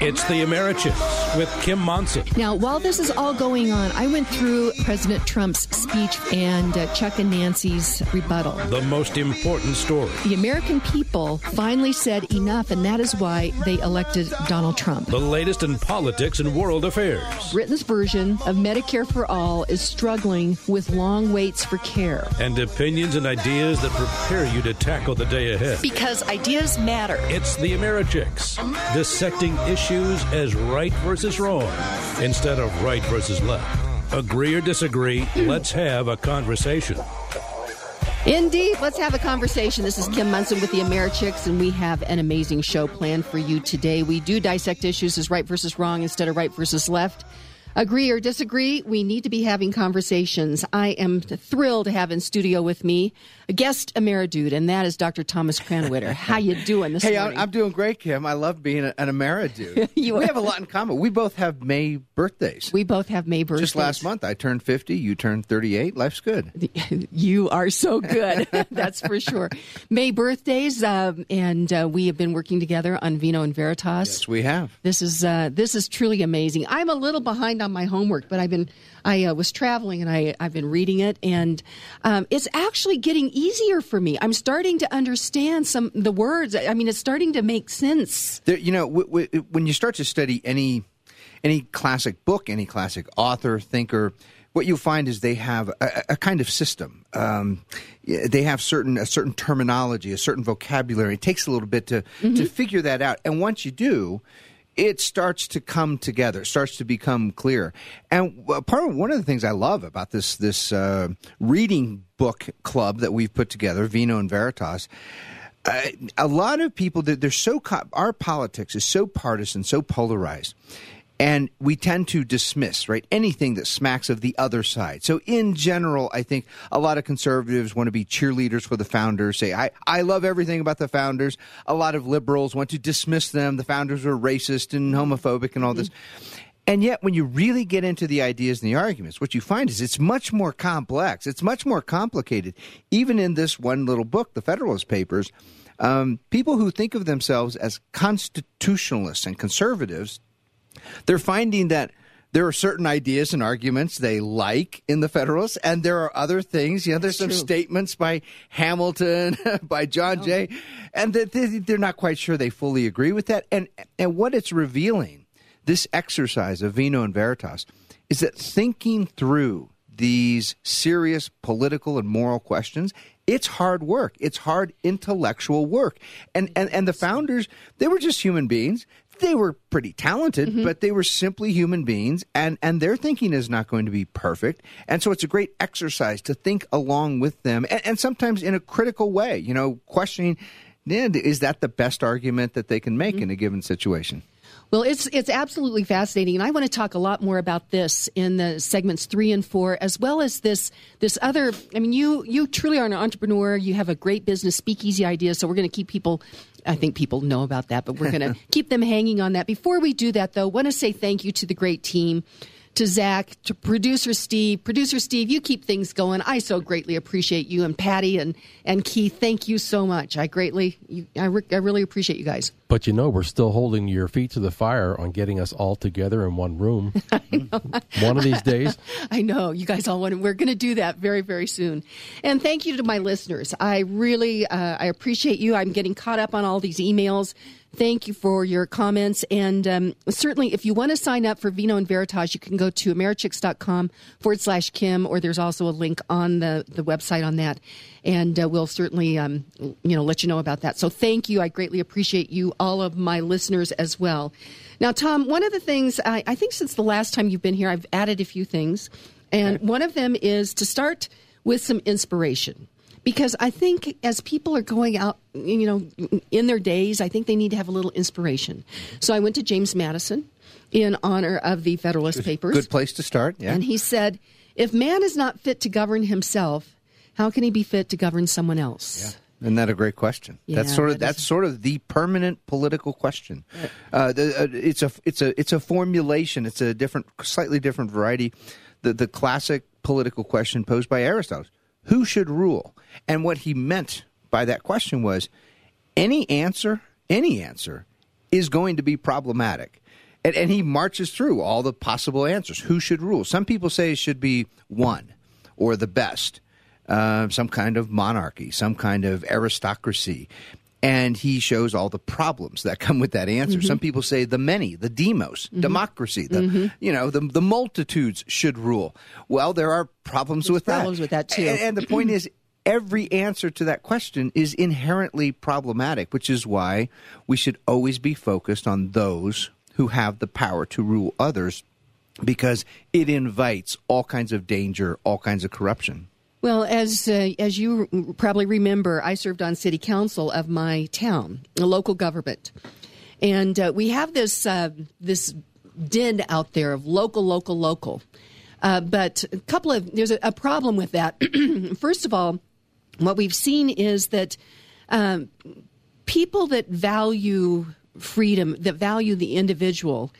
It's the Americhicks with Kim Monson. Now, while this is all going on, I went through President Trump's speech and uh, Chuck and Nancy's rebuttal. The most important story. The American people finally said enough, and that is why they elected Donald Trump. The latest in politics and world affairs. Britain's version of Medicare for All is struggling with long waits for care. And opinions and ideas that prepare you to tackle the day ahead. Because ideas matter. It's the Americhicks, dissecting issues as right versus wrong instead of right versus left. Agree or disagree, let's have a conversation. Indeed. Let's have a conversation. This is Kim Monson with the Americhicks, and we have an amazing show planned for you today. We do dissect issues as right versus wrong instead of right versus left. Agree or disagree, we need to be having conversations. I am thrilled to have in studio with me a guest Ameridude, and that is Dr. Thomas Krannawitter. How you doing this hey, morning? I'm doing great, Kim. I love being an Ameridude. we have a lot in common. We both have May birthdays. We both have May birthdays. Just last month, I turned 50. You turned 38. Life's good. you are so good. That's for sure. May birthdays, um, and uh, we have been working together on Vino and Veritas. Yes, we have. This is uh, this is truly amazing. I'm a little behind on my homework, but I've been I uh, was traveling and I I've been reading it, and um, it's actually getting easier for me. I'm starting to understand some the words. I mean, it's starting to make sense. There, you know, w- w- when you start to study any any classic book, any classic author, thinker. What you'll find is they have a, a kind of system. Um, they have certain a certain terminology, a certain vocabulary. It takes a little bit to Mm-hmm. to figure that out, and once you do, it starts to come together, starts to become clear. And uh, part of one of the things I love about this this uh, reading book club that we've put together, Vino and Veritas. Uh, a lot of people they're so co- our politics is so partisan, so polarized, and we tend to dismiss right anything that smacks of the other side. So in general, I think a lot of conservatives want to be cheerleaders for the founders. Say I I love everything about the founders. A lot of liberals want to dismiss them. The founders were racist and homophobic and all this. And yet, when you really get into the ideas and the arguments, what you find is it's much more complex. It's much more complicated. Even in this one little book, the Federalist Papers, um, people who think of themselves as constitutionalists and conservatives, they're finding that there are certain ideas and arguments they like in the Federalists, and there are other things. You know, there's some statements by Hamilton, by John oh. Jay, and that they, they're not quite sure they fully agree with that. And and what it's revealing, this exercise of Vino and Veritas, is that thinking through these serious political and moral questions it's hard work it's hard intellectual work and and and the founders they were just human beings they were pretty talented mm-hmm. but they were simply human beings and and their thinking is not going to be perfect. And so it's a great exercise to think along with them and, and sometimes in a critical way you know questioning is that the best argument that they can make mm-hmm. in a given situation Well, it's it's absolutely fascinating, and I want to talk a lot more about this in the segments three and four, as well as this this other. I mean, you you truly are an entrepreneur. You have a great business, speakeasy idea. So we're going to keep people. I think people know about that, but we're going to keep them hanging on that. Before we do that, though, want to say thank you to the great team. To Zach, to producer Steve, producer Steve, you keep things going. I so greatly appreciate you and Patty and and Keith. Thank you so much. I greatly, you, I, re- I really appreciate you guys. But you know, we're still holding your feet to the fire on getting us all together in one room. one of these days. I know you guys all want. To, we're going to do that very, very soon. And thank you to my listeners. I really, uh, I appreciate you. I'm getting caught up on all these emails. Thank you for your comments. And um, certainly, if you want to sign up for Vino and Veritas, you can go to americhicks.com forward slash Kim, or there's also a link on the, the website on that. And uh, we'll certainly, um, you know, let you know about that. So thank you. I greatly appreciate you, all of my listeners as well. Now, Tom, one of the things I, I think since the last time you've been here, I've added a few things. And one of them is to start with some inspiration because I think as people are going out, you know, in their days, I think they need to have a little inspiration. So I went to James Madison in honor of the Federalist Papers. good place to start yeah And he said, if man is not fit to govern himself, how can he be fit to govern someone else? Isn't that a great question? Yeah, that's sort of that that's sort of the permanent political question. Uh, the, uh, it's a it's a it's a formulation. It's a different, slightly different variety. The the classic political question posed by Aristotle: Who should rule? And what he meant by that question was any answer, any answer, is going to be problematic. And, and he marches through all the possible answers. Who should rule? Some people say it should be one or the best, uh, some kind of monarchy, some kind of aristocracy. And he shows all the problems that come with that answer. Mm-hmm. Some people say the many, the demos, democracy, the Mm-hmm. you know the the multitudes should rule. Well, there are problems with that problems that. with that, too. And, and the point is, every answer to that question is inherently problematic, which is why we should always be focused on those who have the power to rule others, because it invites all kinds of danger, all kinds of corruption. Well, as uh, as you probably remember, I served on city council of my town, a local government, and uh, we have this uh, this din out there of local, local, local. Uh, but a couple of there's a, a problem with that. First of all, what we've seen is that um, people that value freedom, that value the individual,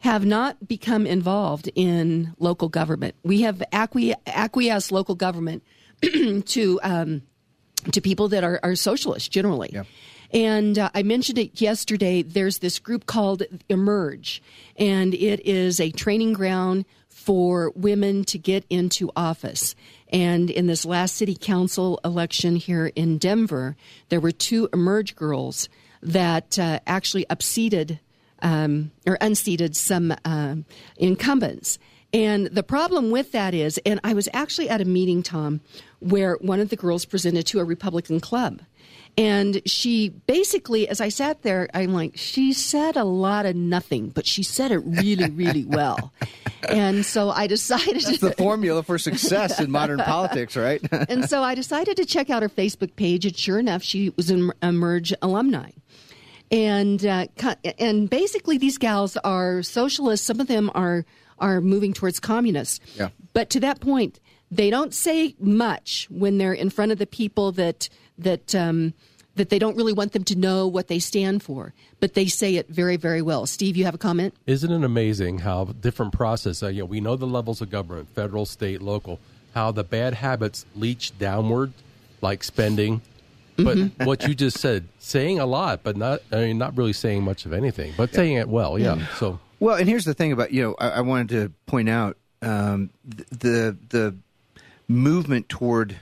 have not become involved in local government. We have acqui- acquiesced local government to um, to people that are, are socialists generally. Yeah. And uh, I mentioned it yesterday. There's this group called Emerge, and it is a training ground for women to get into office. And in this last city council election here in Denver, there were two Emerge girls that uh, actually upseated um, or unseated some um, incumbents. And the problem with that is, and I was actually at a meeting, Tom, where one of the girls presented to a Republican club. And she basically, as I sat there, I'm like, she said a lot of nothing, but she said it really, really well. And so I decided That's the formula for success in modern politics, right? and so I decided to check out her Facebook page, and sure enough, she was an Emerge alumni. And uh, and basically, these gals are socialists. Some of them are are moving towards communists. Yeah. But to that point, they don't say much when they're in front of the people that that um, that they don't really want them to know what they stand for. But they say it very, very well. Steve, you have a comment? Isn't it amazing how different process? Uh, you know, we know the levels of government, federal, state, local. How the bad habits leach downward, like spending. But Mm-hmm. what you just said, saying a lot, but not I mean, not really saying much of anything, but saying it well. Yeah. So Well, and here's the thing about you know I, I wanted to point out um, the the movement toward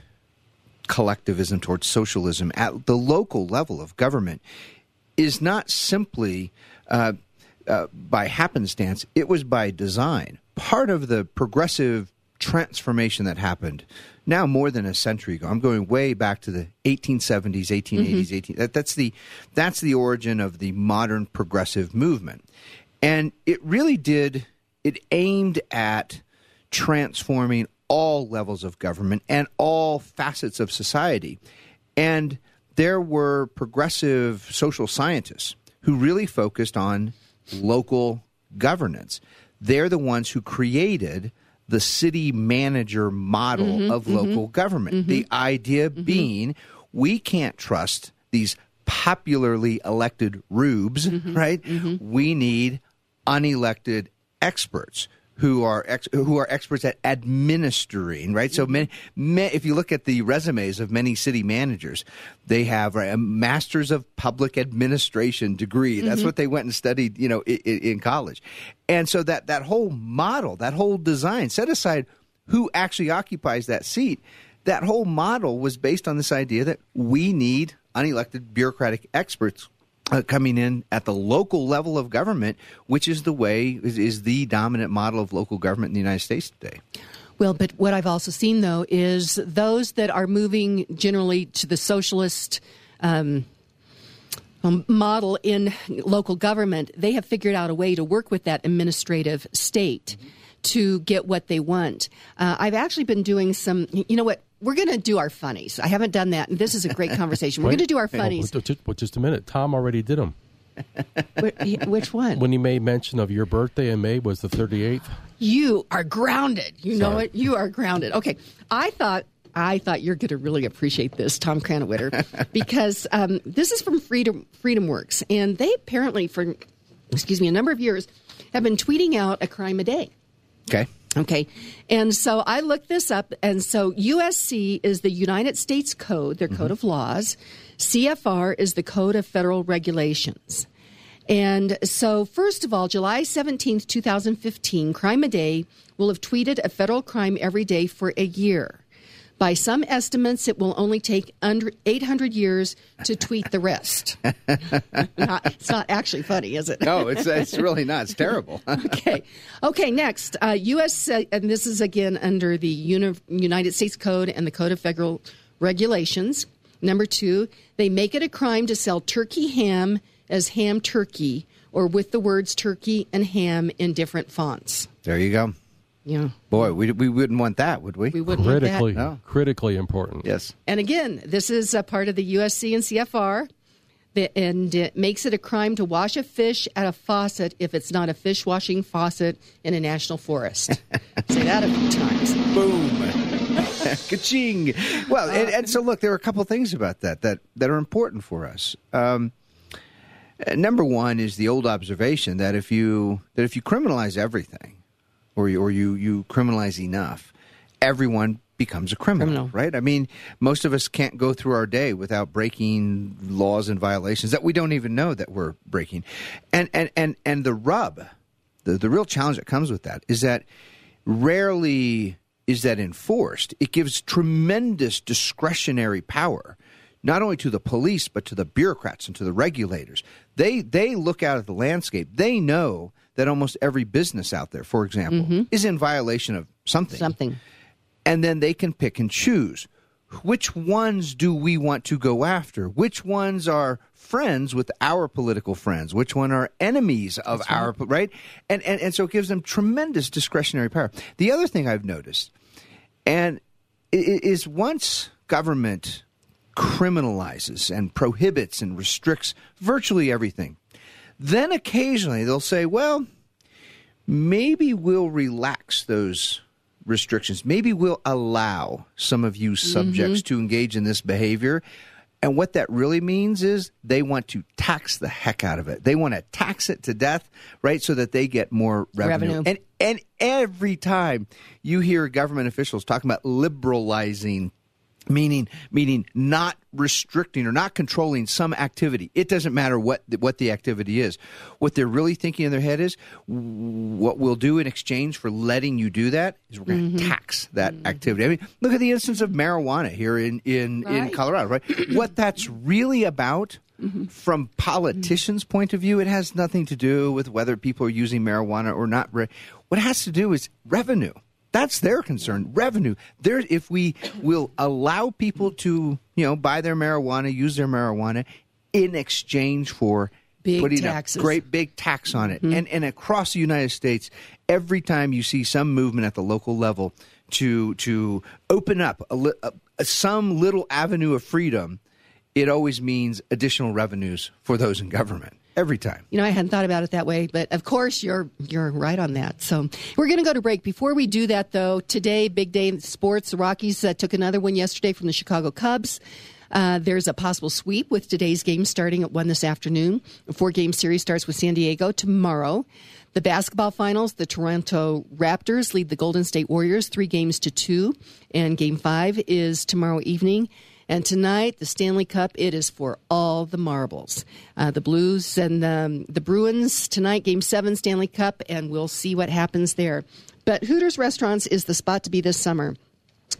collectivism, towards socialism at the local level of government is not simply uh, uh, by happenstance. It was by design. Part of the progressive transformation that happened now more than a century ago. I'm going way back to the 1870s, 1880s, mm-hmm. 18. That, that's the that's the origin of the modern progressive movement, and it really did. It aimed at transforming all levels of government and all facets of society, and there were progressive social scientists who really focused on local governance. They're the ones who created the city manager model mm-hmm. of mm-hmm. local government. Mm-hmm. The idea being we can't trust these popularly elected rubes, right? We need unelected experts who are ex- who are experts at administering, right? So, many, ma- if you look at the resumes of many city managers, they have right, a master's of public administration degree. That's mm-hmm. what they went and studied, you know, in, in college. And so that that whole model, that whole design, set aside who actually occupies that seat. That whole model was based on this idea that we need unelected bureaucratic experts uh, coming in at the local level of government, which is the way is, is the dominant model of local government in the United States today. Well, but what I've also seen though is those that are moving generally to the socialist um, model in local government, they have figured out a way to work with that administrative state to get what they want. Uh, I've actually been doing some. You know what? We're going to do our funnies. I haven't done that, and this is a great conversation. We're going to do our funnies. just, just- just a minute. Tom already did them. Which one? When he made mention of your birthday in May was the 38th. You are grounded. You know it. You are grounded. Okay. I thought I thought you're going to really appreciate this, Tom Krannawitter, because um, this is from Freedom Freedom Works, and they apparently for excuse me a number of years have been tweeting out a crime a day. Okay. Okay. And so I looked this up. And so USC is the United States Code, their code mm-hmm. of laws. CFR is the Code of Federal Regulations. And so, first of all, July 17th, 2015, Crime a Day will have tweeted a federal crime every day for a year. By some estimates, it will only take under 800 years to tweet the rest. not, it's not actually funny, is it? No, it's, it's really not. It's terrible. okay. Okay, next. Uh, U.S., uh, and this is again under the Uni- United States Code and the Code of Federal Regulations. Number two, they make it a crime to sell turkey ham as ham turkey or with the words turkey and ham in different fonts. There you go. Yeah. Boy, we, we wouldn't want that, would we? We wouldn't critically, want that. No. critically important. Yes. And again, this is a part of the USC and CFR, and it makes it a crime to wash a fish at a faucet if it's not a fish washing faucet in a national forest. Say that a few times. Boom. Ka-ching. Well, and, and so look, there are a couple things about that that, that are important for us. Um, uh, number one is the old observation that if you that if you criminalize everything, or you, or you you criminalize enough, everyone becomes a criminal, Criminal. right? I mean, most of us can't go through our day without breaking laws and violations that we don't even know that we're breaking. And and and and the rub, the the real challenge that comes with that is that rarely is that enforced. It gives tremendous discretionary power, not only to the police but to the bureaucrats and to the regulators. They they look out at the landscape. They know that almost every business out there, for example, mm-hmm. is in violation of something. Something. And then they can pick and choose. Which ones do we want to go after? Which ones are friends with our political friends? Which one are enemies of our right? And, and and so it gives them tremendous discretionary power. The other thing I've noticed, and is once government criminalizes and prohibits and restricts virtually everything, then occasionally they'll say, well, maybe we'll relax those restrictions. Maybe we'll allow some of you mm-hmm. subjects to engage in this behavior. And what that really means is they want to tax the heck out of it. They want to tax it to death, right? So that they get more revenue. Revenue. And and every time you hear government officials talking about liberalizing meaning meaning not restricting or not controlling some activity. It doesn't matter what the, what the activity is. What they're really thinking in their head is what we'll do in exchange for letting you do that is we're going to mm-hmm. tax that mm-hmm. activity. I mean look at the instance of marijuana here in in in colorado right? What that's really about mm-hmm. from politicians' point of view, it has nothing to do with whether people are using marijuana or not. What it has to do is revenue. That's their concern. Revenue. There, if we will allow people to, you know, buy their marijuana, use their marijuana in exchange for Big putting taxes. a great big tax on it, hmm. and and across the United States, every time you see some movement at the local level to to open up a, a, some little avenue of freedom, it always means additional revenues for those in government. Every time. You know, I hadn't thought about it that way, but of course you're you're right on that. So we're going to go to break. Before we do that, though, today big day in sports. The Rockies uh, took another one yesterday from the Chicago Cubs. Uh, there's a possible sweep with today's game starting at one this afternoon. A four game series starts with San Diego tomorrow. The basketball finals, the Toronto Raptors lead the Golden State Warriors three games to two, and game five is tomorrow evening. And tonight, the Stanley Cup, it is for all the marbles. Uh, the Blues and um, the Bruins tonight, Game 7 Stanley Cup, and we'll see what happens there. But Hooters Restaurants is the spot to be this summer.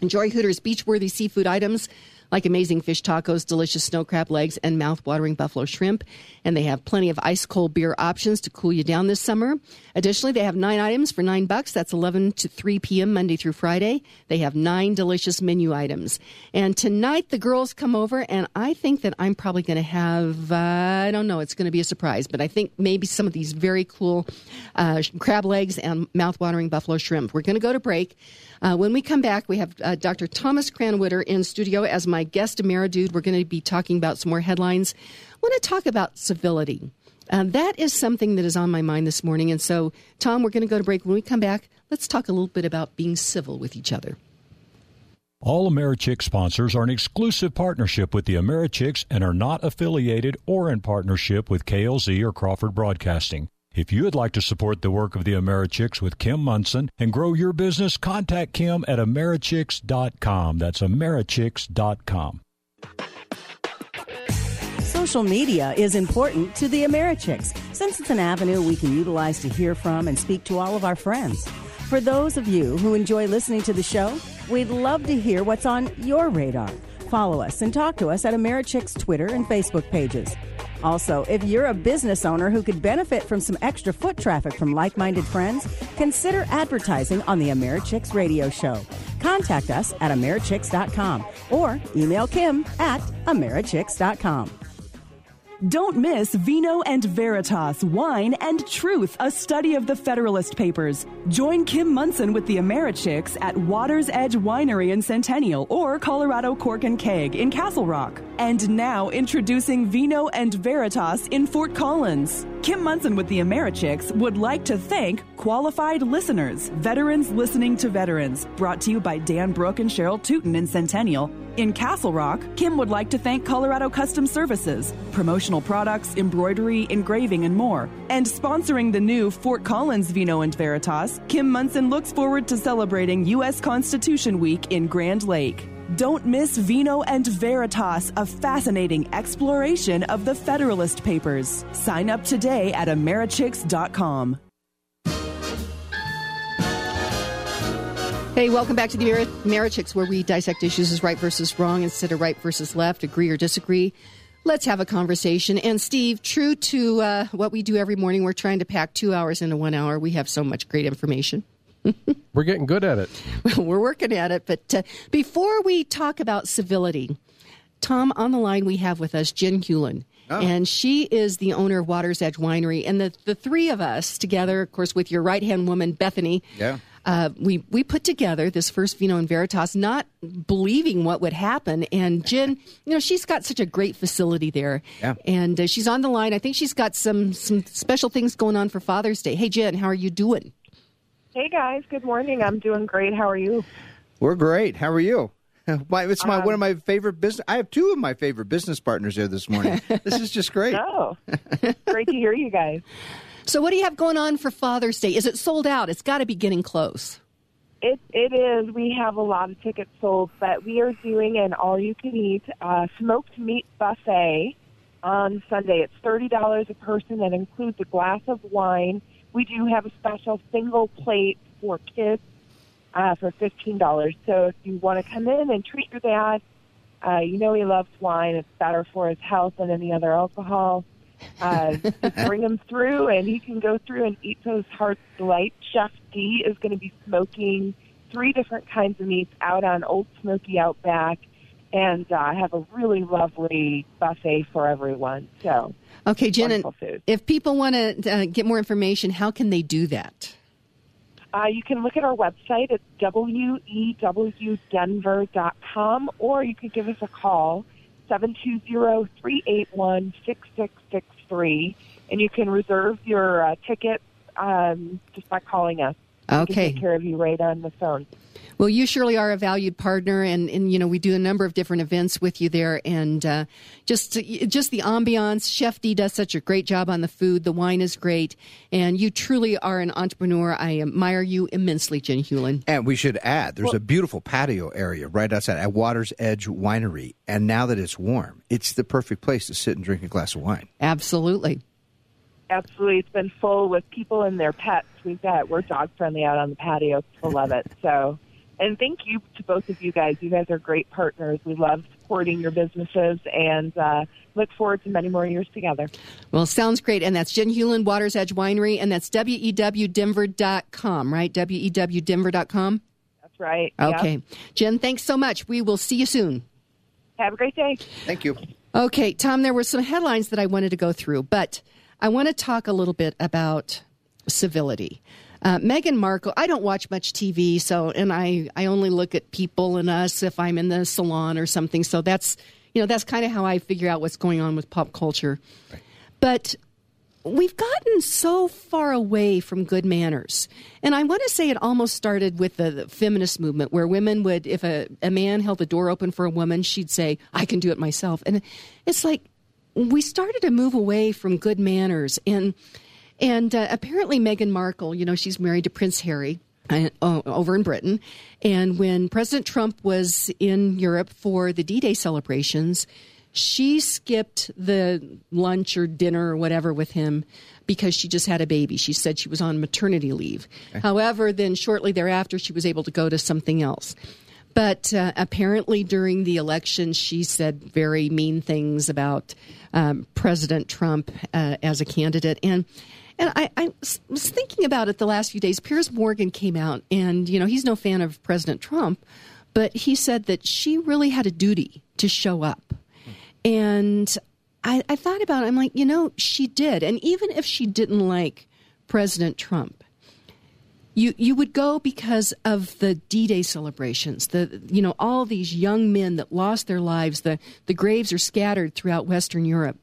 Enjoy Hooters beach-worthy seafood items like amazing fish tacos, delicious snow crab legs, and mouth-watering buffalo shrimp. And they have plenty of ice-cold beer options to cool you down this summer. Additionally, they have nine items for nine bucks. That's 11 to 3 p.m. Monday through Friday. They have nine delicious menu items. And tonight, the girls come over, and I think that I'm probably going to have, uh, I don't know, it's going to be a surprise, but I think maybe some of these very cool uh, crab legs and mouth-watering buffalo shrimp. We're going to go to break. Uh, when we come back, we have uh, Dr. Thomas Krannawitter in studio as my guest Ameridude. We're going to be talking about some more headlines. I want to talk about civility. Uh, that is something that is on my mind this morning. And so, Tom, we're going to go to break. When we come back, let's talk a little bit about being civil with each other. All Americhick sponsors are an exclusive partnership with the Americhicks and are not affiliated or in partnership with KLZ or Crawford Broadcasting. If you would like to support the work of the Americhicks with Kim Monson and grow your business, contact Kim at Americhicks.com. That's Americhicks.com. Social media is important to the Americhicks, since it's an avenue we can utilize to hear from and speak to all of our friends. For those of you who enjoy listening to the show, we'd love to hear what's on your radar. Follow us and talk to us at Americhicks Twitter and Facebook pages. Also, if you're a business owner who could benefit from some extra foot traffic from like minded friends, consider advertising on the Americhicks radio show. Contact us at Americhicks.com or email Kim at Americhicks.com. Don't miss Vino and Veritas, Wine and Truth, a study of the Federalist Papers. Join Kim Monson with the Americhicks at Water's Edge Winery in Centennial or Colorado Cork and Keg in Castle Rock. And now introducing Vino and Veritas in Fort Collins. Kim Monson with the Americhicks would like to thank qualified listeners, veterans listening to veterans, brought to you by Dan Brook and Cheryl Tootin in Centennial. In Castle Rock, Kim would like to thank Colorado Custom Services, promotional products, embroidery, engraving, and more. And sponsoring the new Fort Collins Vino and Veritas, Kim Monson looks forward to celebrating U.S. Constitution Week in Grand Lake. Don't miss Vino and Veritas, a fascinating exploration of the Federalist Papers. Sign up today at Americhicks.com. Hey, welcome back to the Mer- Americhicks, where we dissect issues as right versus wrong instead of right versus left, agree or disagree. Let's have a conversation. And Steve, true to uh, what we do every morning, we're trying to pack two hours into one hour. We have so much great information. We're getting good at it. we're working at it. But uh, before we talk about civility, Tom, on the line we have with us Jen Hewlin. Oh. And she is the owner of Water's Edge Winery. And the, the three of us together, of course, with your right hand woman, Bethany, Yeah. Uh, we, we put together this first Vino and Veritas, not believing what would happen. And Jen, you know, she's got such a great facility there. Yeah. And uh, she's on the line. I think she's got some, some special things going on for Father's Day. Hey, Jen, how are you doing? Hey guys, good morning. I'm doing great. How are you? We're great. How are you? My, it's my Um, one of my favorite business. I have two of my favorite business partners here this morning. this is just great. Oh, great to hear you guys. So, what do you have going on for Father's Day? Is it sold out? It's got to be getting close. It it is. We have a lot of tickets sold, but we are doing an all-you-can-eat uh, smoked meat buffet on Sunday. It's thirty dollars a person. That includes a glass of wine. We do have a special single plate for kids uh, for fifteen dollars. So if you want to come in and treat your dad, uh, you know he loves wine. It's better for his health than any other alcohol. Uh, bring him through, and he can go through and eat those heart's delight. Chef D is going to be smoking three different kinds of meats out on Old Smoky Outback, and uh, have a really lovely buffet for everyone. So Okay, Jen, if people want to uh, get more information, how can they do that? Uh, you can look at our website at wewdenver.com or you can give us a call, 720-381-6663, and you can reserve your uh, ticket um, just by calling us. We Okay. take care of you right on the phone. Well, you surely are a valued partner, and, and you know we do a number of different events with you there, and uh, just just the ambiance. Chef D does such a great job on the food. The wine is great, and you truly are an entrepreneur. I admire you immensely, Jen Hewlin. And we should add, there's a beautiful patio area right outside at Water's Edge Winery. And now that it's warm, it's the perfect place to sit and drink a glass of wine. Absolutely. Absolutely. It's been full with people and their pets. We've got, we're dog friendly out on the patio. People love it. So, and thank you to both of you guys. You guys are great partners. We love supporting your businesses and uh, look forward to many more years together. Well, sounds great. And that's Jen Hewlin, Waters Edge Winery, and that's wewdenver.com, right? wewdenver.com? That's right. Yep. Okay. Jen, thanks so much. We will see you soon. Have a great day. Thank you. Okay, Tom, there were some headlines that I wanted to go through, but I want to talk a little bit about civility. Uh, Meghan Markle, I don't watch much TV, so, and I, I only look at people and us if I'm in the salon or something. So that's, you know, that's kind of how I figure out what's going on with pop culture. But we've gotten so far away from good manners. And I want to say it almost started with the, the feminist movement where women would, if a, a man held the door open for a woman, she'd say, I can do it myself. And it's like we started to move away from good manners. And, and uh, apparently, Meghan Markle, you know, she's married to Prince Harry. uh, over in Britain. And when President Trump was in Europe for the D Day celebrations, She skipped the lunch or dinner or whatever with him because she just had a baby. She said she was on maternity leave. However, then shortly thereafter, she was able to go to something else. But uh, apparently, during the election, she said very mean things about um, President Trump uh, as a candidate. And and I, I was thinking about it the last few days. Piers Morgan came out, and you know he's no fan of President Trump, but he said that she really had a duty to show up. And I, I thought about it. I'm like, you know, she did. And even if she didn't like President Trump, you you would go because of the D-Day celebrations. The you know all these young men that lost their lives. The the graves are scattered throughout Western Europe.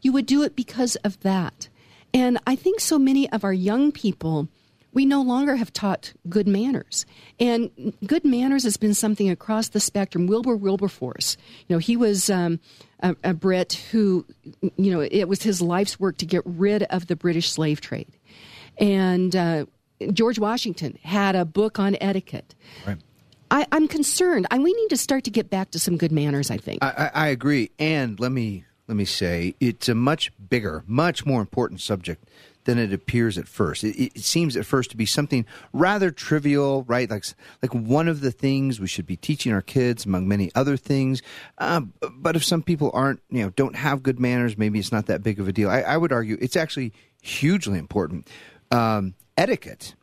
You would do it because of that. And I think so many of our young people we no longer have taught good manners. And good manners has been something across the spectrum. Wilbur Wilberforce, you know, he was um, a, a Brit who, you know, it was his life's work to get rid of the British slave trade. And uh, George Washington had a book on etiquette. Right. I, I'm concerned. I, we need to start to get back to some good manners. I think. I, I, I agree, and let me let me say it's a much bigger, much more important subject than it appears at first. It, it, seems at first to be something rather trivial, right? Like like one of the things we should be teaching our kids, among many other things. Uh, but if some people aren't, you know, don't have good manners, maybe it's not that big of a deal. I, I would argue it's actually hugely important. Um, etiquette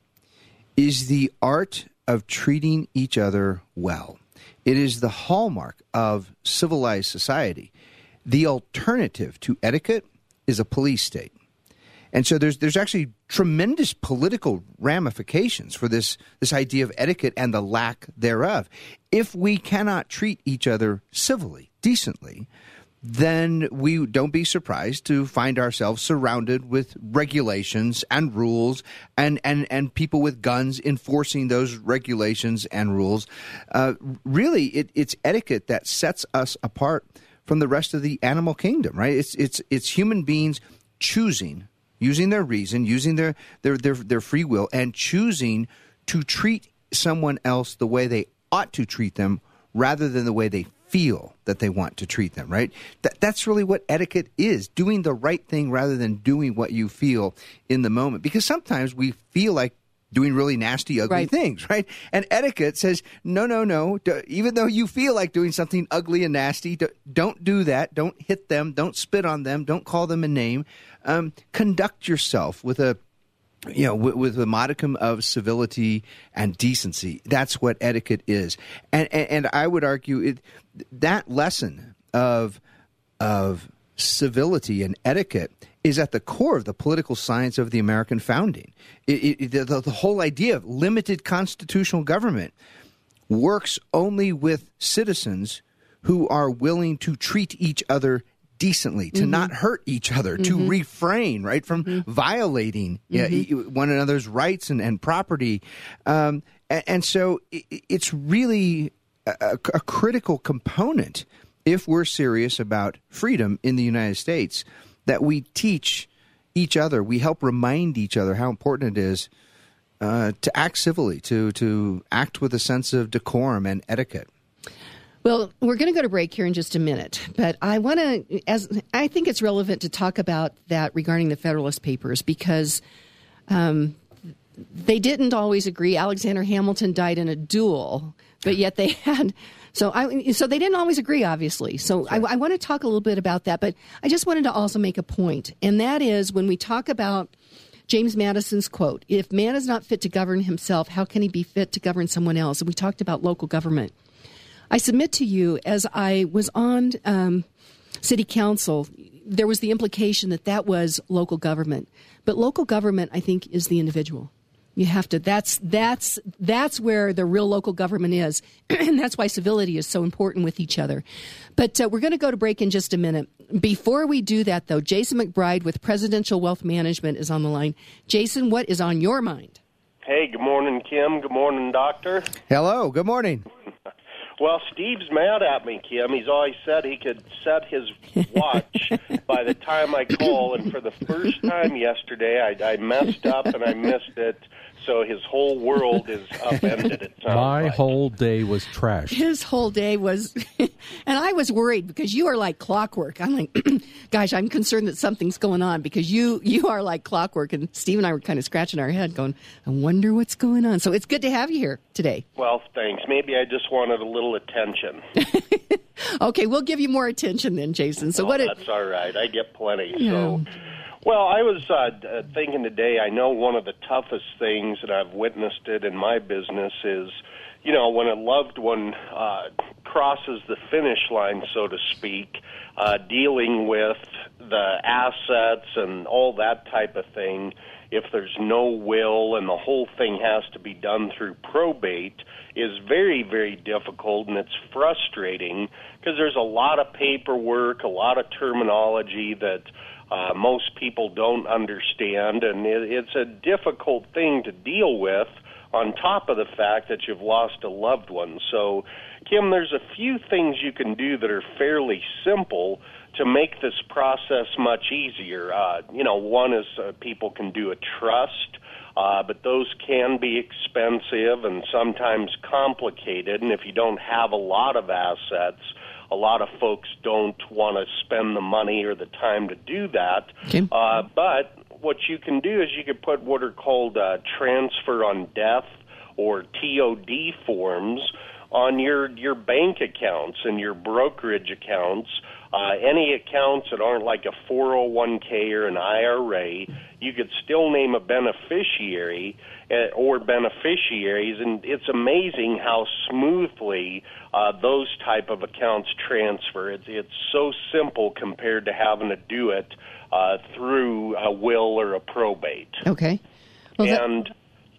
is the art of treating each other well. It is the hallmark of civilized society. The alternative to etiquette is a police state. And so there's there's actually tremendous political ramifications for this this idea of etiquette and the lack thereof. If we cannot treat each other civilly, decently, then we don't be surprised to find ourselves surrounded with regulations and rules and, and, and people with guns enforcing those regulations and rules. Uh, really, it, it's etiquette that sets us apart from the rest of the animal kingdom, right? It's, it's, it's human beings choosing, using their reason, using their, their, their, their free will, and choosing to treat someone else the way they ought to treat them rather than the way they feel that they want to treat them, right? That, that's really what etiquette is doing the right thing rather than doing what you feel in the moment. Because sometimes we feel like doing really nasty, ugly Right. things, right? And etiquette says, no, no, no. Even though you feel like doing something ugly and nasty, d- don't do that. Don't hit them. Don't spit on them. Don't call them a name. Um, conduct yourself with a you know, with, with a modicum of civility and decency. That's what etiquette is, and and, and I would argue it, that lesson of of civility and etiquette is at the core of the political science of the American founding. It, it, the, the whole idea of limited constitutional government works only with citizens who are willing to treat each other decently, to not hurt each other, to refrain right from violating yeah, e- one another's rights and, and property. Um, and, and so i it's really a, a critical component if we're serious about freedom in the United States that we teach each other, we help remind each other how important it is uh, to act civilly, to to act with a sense of decorum and etiquette. Well, we're going to go to break here in just a minute, but I want to, as I think it's relevant to talk about that regarding the Federalist Papers because um, they didn't always agree. Alexander Hamilton died in a duel, but yet they had. So I, so they didn't always agree, obviously. So I, I want to talk a little bit about that, but I just wanted to also make a point, and that is when we talk about James Madison's quote, "If man is not fit to govern himself, how can he be fit to govern someone else?" And we talked about local government. I submit to you, as I was on um, city council, there was the implication that that was local government. But local government, I think, is the individual. You have to. That's that's that's where the real local government is, and that's why civility is so important with each other. But uh, we're going to go to break in just a minute. Before we do that, though, Jason McBride with Presidential Wealth Management is on the line. Jason, what is on your mind? Hey, good morning, Kim. Good morning, Doctor. Hello, good morning. Well, Steve's mad at me, Kim. He's always said he could set his watch by the time I call, and for the first time yesterday, I, I messed up and I missed it. So his whole world is upended. It sounds My like. whole day was trash. His whole day was and I was worried because you are like clockwork. I'm like, gosh, I'm concerned that something's going on because you you are like clockwork. And Steve and I were kind of scratching our head, going, I wonder what's going on. So it's good to have you here today. Well, thanks. Maybe I just wanted a little attention. okay, we'll give you more attention then, Jason. So oh, what? That's all right. I get plenty. Yeah. So. Well, I was uh, thinking today. I know one of the toughest things, that I've witnessed it in my business, is you know when a loved one uh, crosses the finish line, so to speak, uh, dealing with the assets and all that type of thing. If there's no will and the whole thing has to be done through probate, is very, very difficult and it's frustrating because there's a lot of paperwork, a lot of terminology that uh, most people don't understand, and it, it's a difficult thing to deal with. On top of the fact that you've lost a loved one, so Kim, there's a few things you can do that are fairly simple to make this process much easier. Uh, you know, one is uh, people can do a trust. Uh, but those can be expensive and sometimes complicated. And if you don't have a lot of assets, a lot of folks don't want to spend the money or the time to do that. Okay. Uh, but what you can do is you can put what are called uh, transfer on death or TOD forms on your your bank accounts and your brokerage accounts. Uh, any accounts that aren't like a 401k or an IRA, you could still name a beneficiary or beneficiaries, and it's amazing how smoothly uh, those type of accounts transfer. It's it's so simple compared to having to do it uh, through a will or a probate. Okay. Well, that- and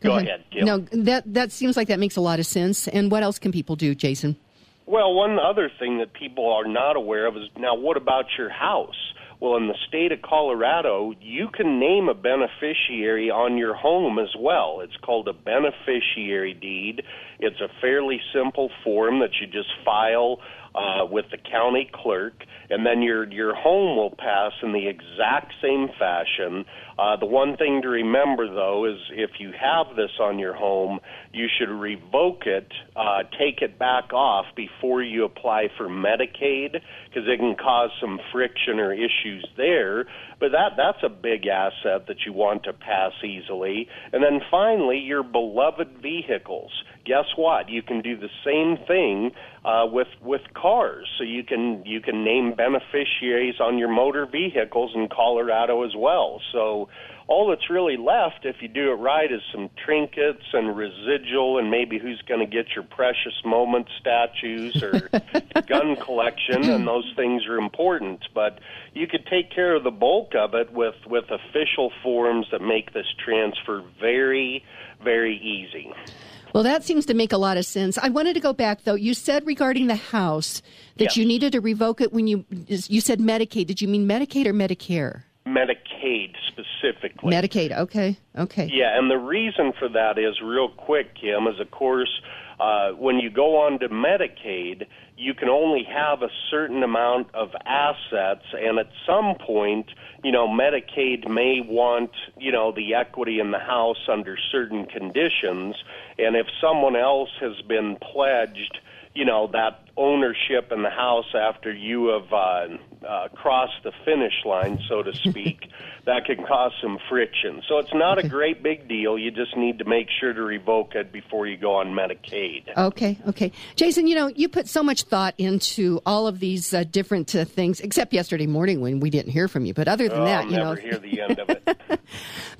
go ahead, Kim. No, that that seems like that makes a lot of sense. And what else can people do, Jason? Well, one other thing that people are not aware of is now what about your house? Well, in the state of Colorado, you can name a beneficiary on your home as well. It's called a beneficiary deed. It's a fairly simple form that you just file uh, with the county clerk, and then your your home will pass in the exact same fashion. Uh, the one thing to remember, though, is if you have this on your home, you should revoke it, uh, take it back off before you apply for Medicaid, because it can cause some friction or issues there. But that that's a big asset that you want to pass easily. And then finally, your beloved vehicles. Guess what? You can do the same thing uh, with with cars. So you can you can name beneficiaries on your motor vehicles in Colorado as well. So all that's really left, if you do it right, is some trinkets and residual, and maybe who's going to get your precious moment statues or gun collection, and those things are important. But you could take care of the bulk of it with with official forms that make this transfer very, very easy. Well, that seems to make a lot of sense. I wanted to go back though. You said regarding the house that you needed to revoke it when you you said Medicaid. Did you mean Medicaid or Medicare? Medicaid specifically. Medicaid. Okay. Okay. Yeah, and the reason for that is real quick, Kim, is of course uh, when you go on to Medicaid, you can only have a certain amount of assets, and at some point, you know, Medicaid may want, you know, the equity in the house under certain conditions, and if someone else has been pledged, you know, that ownership in the house after you have uh, uh, crossed the finish line, so to speak, that can cause some friction. So it's not a great big deal. You just need to make sure to revoke it before you go on Medicaid. Okay, okay. Jason, you know, you put so much thought into all of these uh, different uh, things, except yesterday morning when we didn't hear from you. But other than Oh, that, I'll you never know, hear the end of it.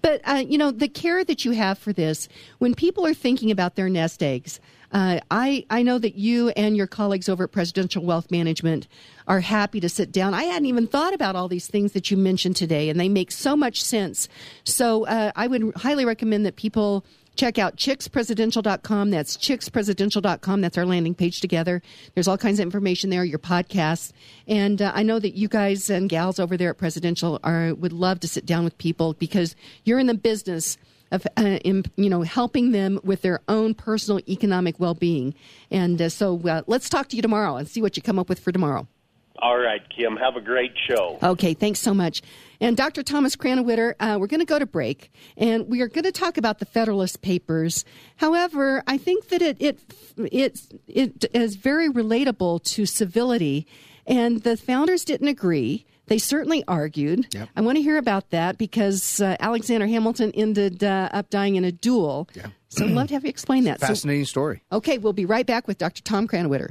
But uh, you know, the care that you have for this, when people are thinking about their nest eggs, uh, I I know that you and your colleagues over at Presidential Wealth Management are happy to sit down. I hadn't even thought about all these things that you mentioned today, and they make so much sense. So uh, I would highly recommend that people. Check out chickspresidential.com. That's chickspresidential.com. That's our landing page together. There's all kinds of information there, your podcasts. And uh, I know that you guys and gals over there at Presidential are would love to sit down with people because you're in the business of uh, in, you know helping them with their own personal economic well-being. And uh, so uh, let's talk to you tomorrow and see what you come up with for tomorrow. All right, Kim. Have a great show. Okay, thanks so much. And Dr. Thomas Krannawitter, uh, we're going to go to break, and we are going to talk about the Federalist Papers. However, I think that it it it, it is very relatable to civility, and the founders didn't agree. They certainly argued. Yep. I want to hear about that because uh, Alexander Hamilton ended uh, up dying in a duel. Yeah. So I'd love to have you explain that. So- Fascinating story. okay, we'll be right back with Dr. Tom Krannawitter.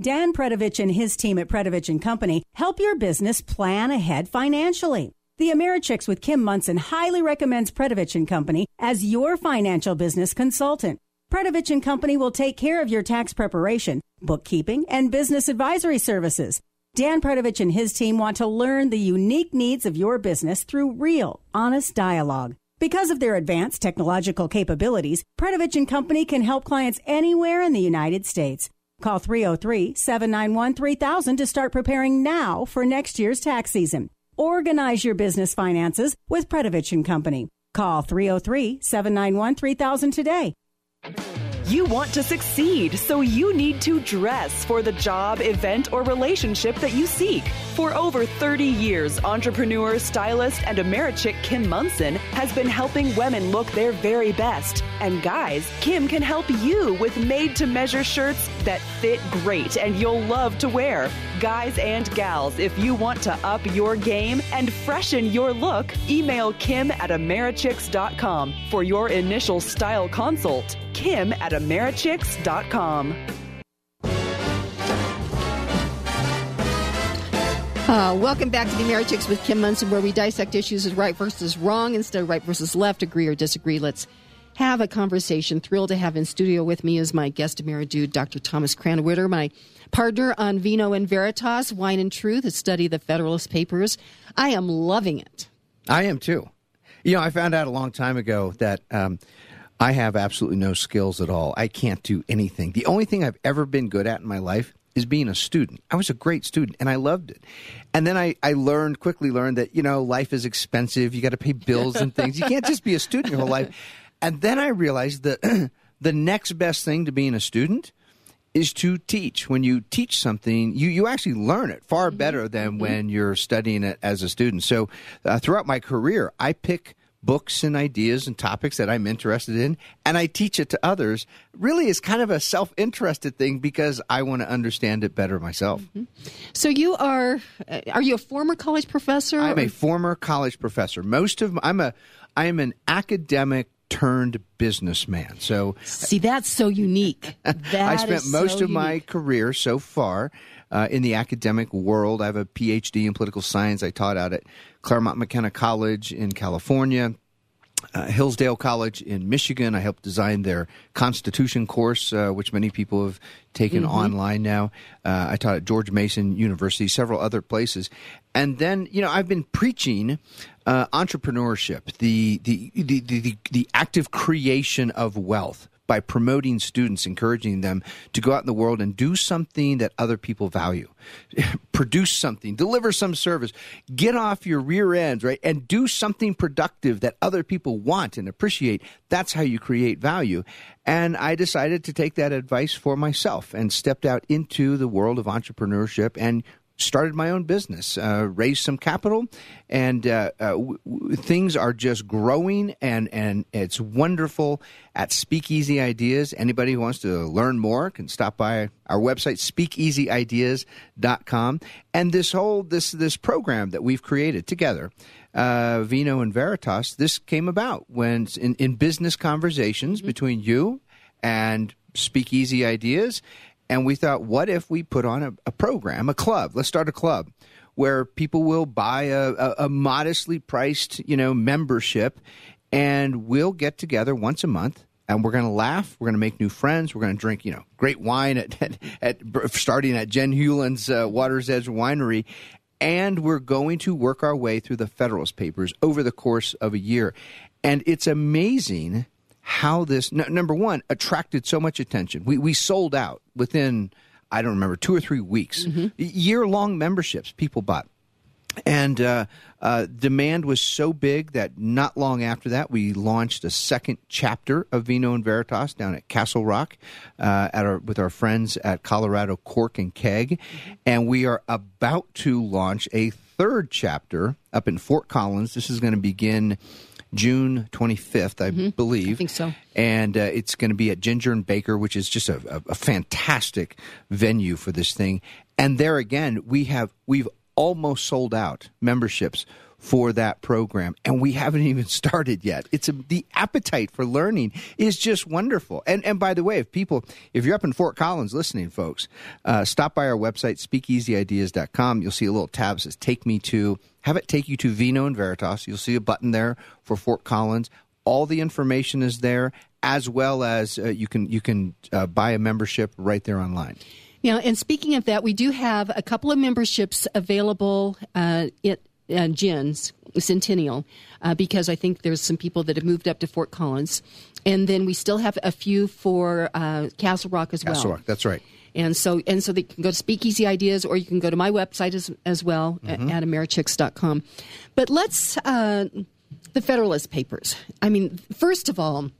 Dan Predovich and his team at Predovich and Company help your business plan ahead financially. The Americhicks with Kim Monson highly recommends Predovich and Company as your financial business consultant. Predovich and Company will take care of your tax preparation, bookkeeping, and business advisory services. Dan Predovich and his team want to learn the unique needs of your business through real, honest dialogue. Because of their advanced technological capabilities, Predovich and Company can help clients anywhere in the United States. Call 303 791 3000 to start preparing now for next year's tax season. Organize your business finances with Predovich and Company. Call 303 791 3000 today. You want to succeed, so you need to dress for the job, event, or relationship that you seek. For over 30 years, entrepreneur, stylist, and Americhick Kim Monson has been helping women look their very best. And guys, Kim can help you with made to measure shirts that fit great and you'll love to wear. Guys and gals, if you want to up your game and freshen your look, email Kim at Americhicks.com for your initial style consult. Kim at Americhicks.com. Uh, welcome back to the Americhicks with Kim Monson, where we dissect issues as right versus wrong instead of right versus left, agree or disagree. Let's have a conversation. Thrilled to have in studio with me is my guest Dude, Dr. Thomas Krannawitter, my partner on Vino and Veritas, Wine and Truth, a study of the Federalist Papers. I am loving it. I am too. You know, I found out a long time ago that um, I have absolutely no skills at all. I can't do anything. The only thing I've ever been good at in my life is being a student. I was a great student and I loved it. And then I, I learned, quickly learned that, you know, life is expensive. You got to pay bills and things. You can't just be a student your whole life. And then I realized that the next best thing to being a student is to teach. When you teach something, you, you actually learn it far better than when you're studying it as a student. So uh, throughout my career, I pick books and ideas and topics that I'm interested in, and I teach it to others. Really, is kind of a self interested thing because I want to understand it better myself. So you are uh, are you a former college professor? I'm or- a former college professor. Most of I'm a I am an academic turned businessman. So See, that's so unique. That I spent most so of my career so far uh, in the academic world. I have a PhD in political science. I taught out at Claremont McKenna College in California. Uh, Hillsdale College in Michigan. I helped design their Constitution course, uh, which many people have taken online now. Uh, I taught at George Mason University, several other places, and then you know I've been preaching uh, entrepreneurship, the the, the the the the active creation of wealth by promoting students, encouraging them to go out in the world and do something that other people value. Produce something, deliver some service, get off your rear ends, right? And do something productive that other people want and appreciate. That's how you create value. And I decided to take that advice for myself and stepped out into the world of entrepreneurship and started my own business, uh, raised some capital, and uh, uh, w- w- things are just growing, and and it's wonderful at Speakeasy Ideas. Anybody who wants to learn more can stop by our website speakeasyideas.com. And this whole this this program that we've created together. Uh, Vino and Veritas. This came about when in, in business conversations between you and Speakeasy Ideas, and we thought, what if we put on a, a program, a club? Let's start a club where people will buy a, a, a modestly priced, you know, membership, and we'll get together once a month. And we're going to laugh. We're going to make new friends. We're going to drink, you know, great wine at, at, at starting at Jen Hewlin's uh, Water's Edge Winery, and we're going to work our way through the Federalist Papers over the course of a year. And it's amazing how this n- number one attracted so much attention. We we sold out within I don't remember two or three weeks. Year long memberships people bought. And uh, uh, demand was so big that not long after that, we launched a second chapter of Vino and Veritas down at Castle Rock uh, at our, with our friends at Colorado Cork and Keg. And we are about to launch a third chapter up in Fort Collins. This is going to begin June 25th, I believe. Mm-hmm. I think so. And uh, it's going to be at Ginger and Baker, which is just a, a, a fantastic venue for this thing. And there again, we have we've almost sold out memberships for that program and we haven't even started yet. It's a, the appetite for learning is just wonderful. And and by the way if people if you're up in fort collins listening folks uh, stop by our website speakeasyideas.com you'll see a little tab that says take me to have it take you to vino and veritas. You'll see a button there for fort collins. All the information is there as well as uh, you can you can uh, buy a membership right there online. Now, and speaking of that, we do have a couple of memberships available uh, at uh, Jen's Centennial uh, because I think there's some people that have moved up to Fort Collins, and then we still have a few for uh, Castle Rock as well. Castle Rock, that's right And so, and so they can go to Speakeasy Ideas, or you can go to my website as, as well Mm-hmm. at americhicks.com. But let's uh, the Federalist Papers. I mean, first of all,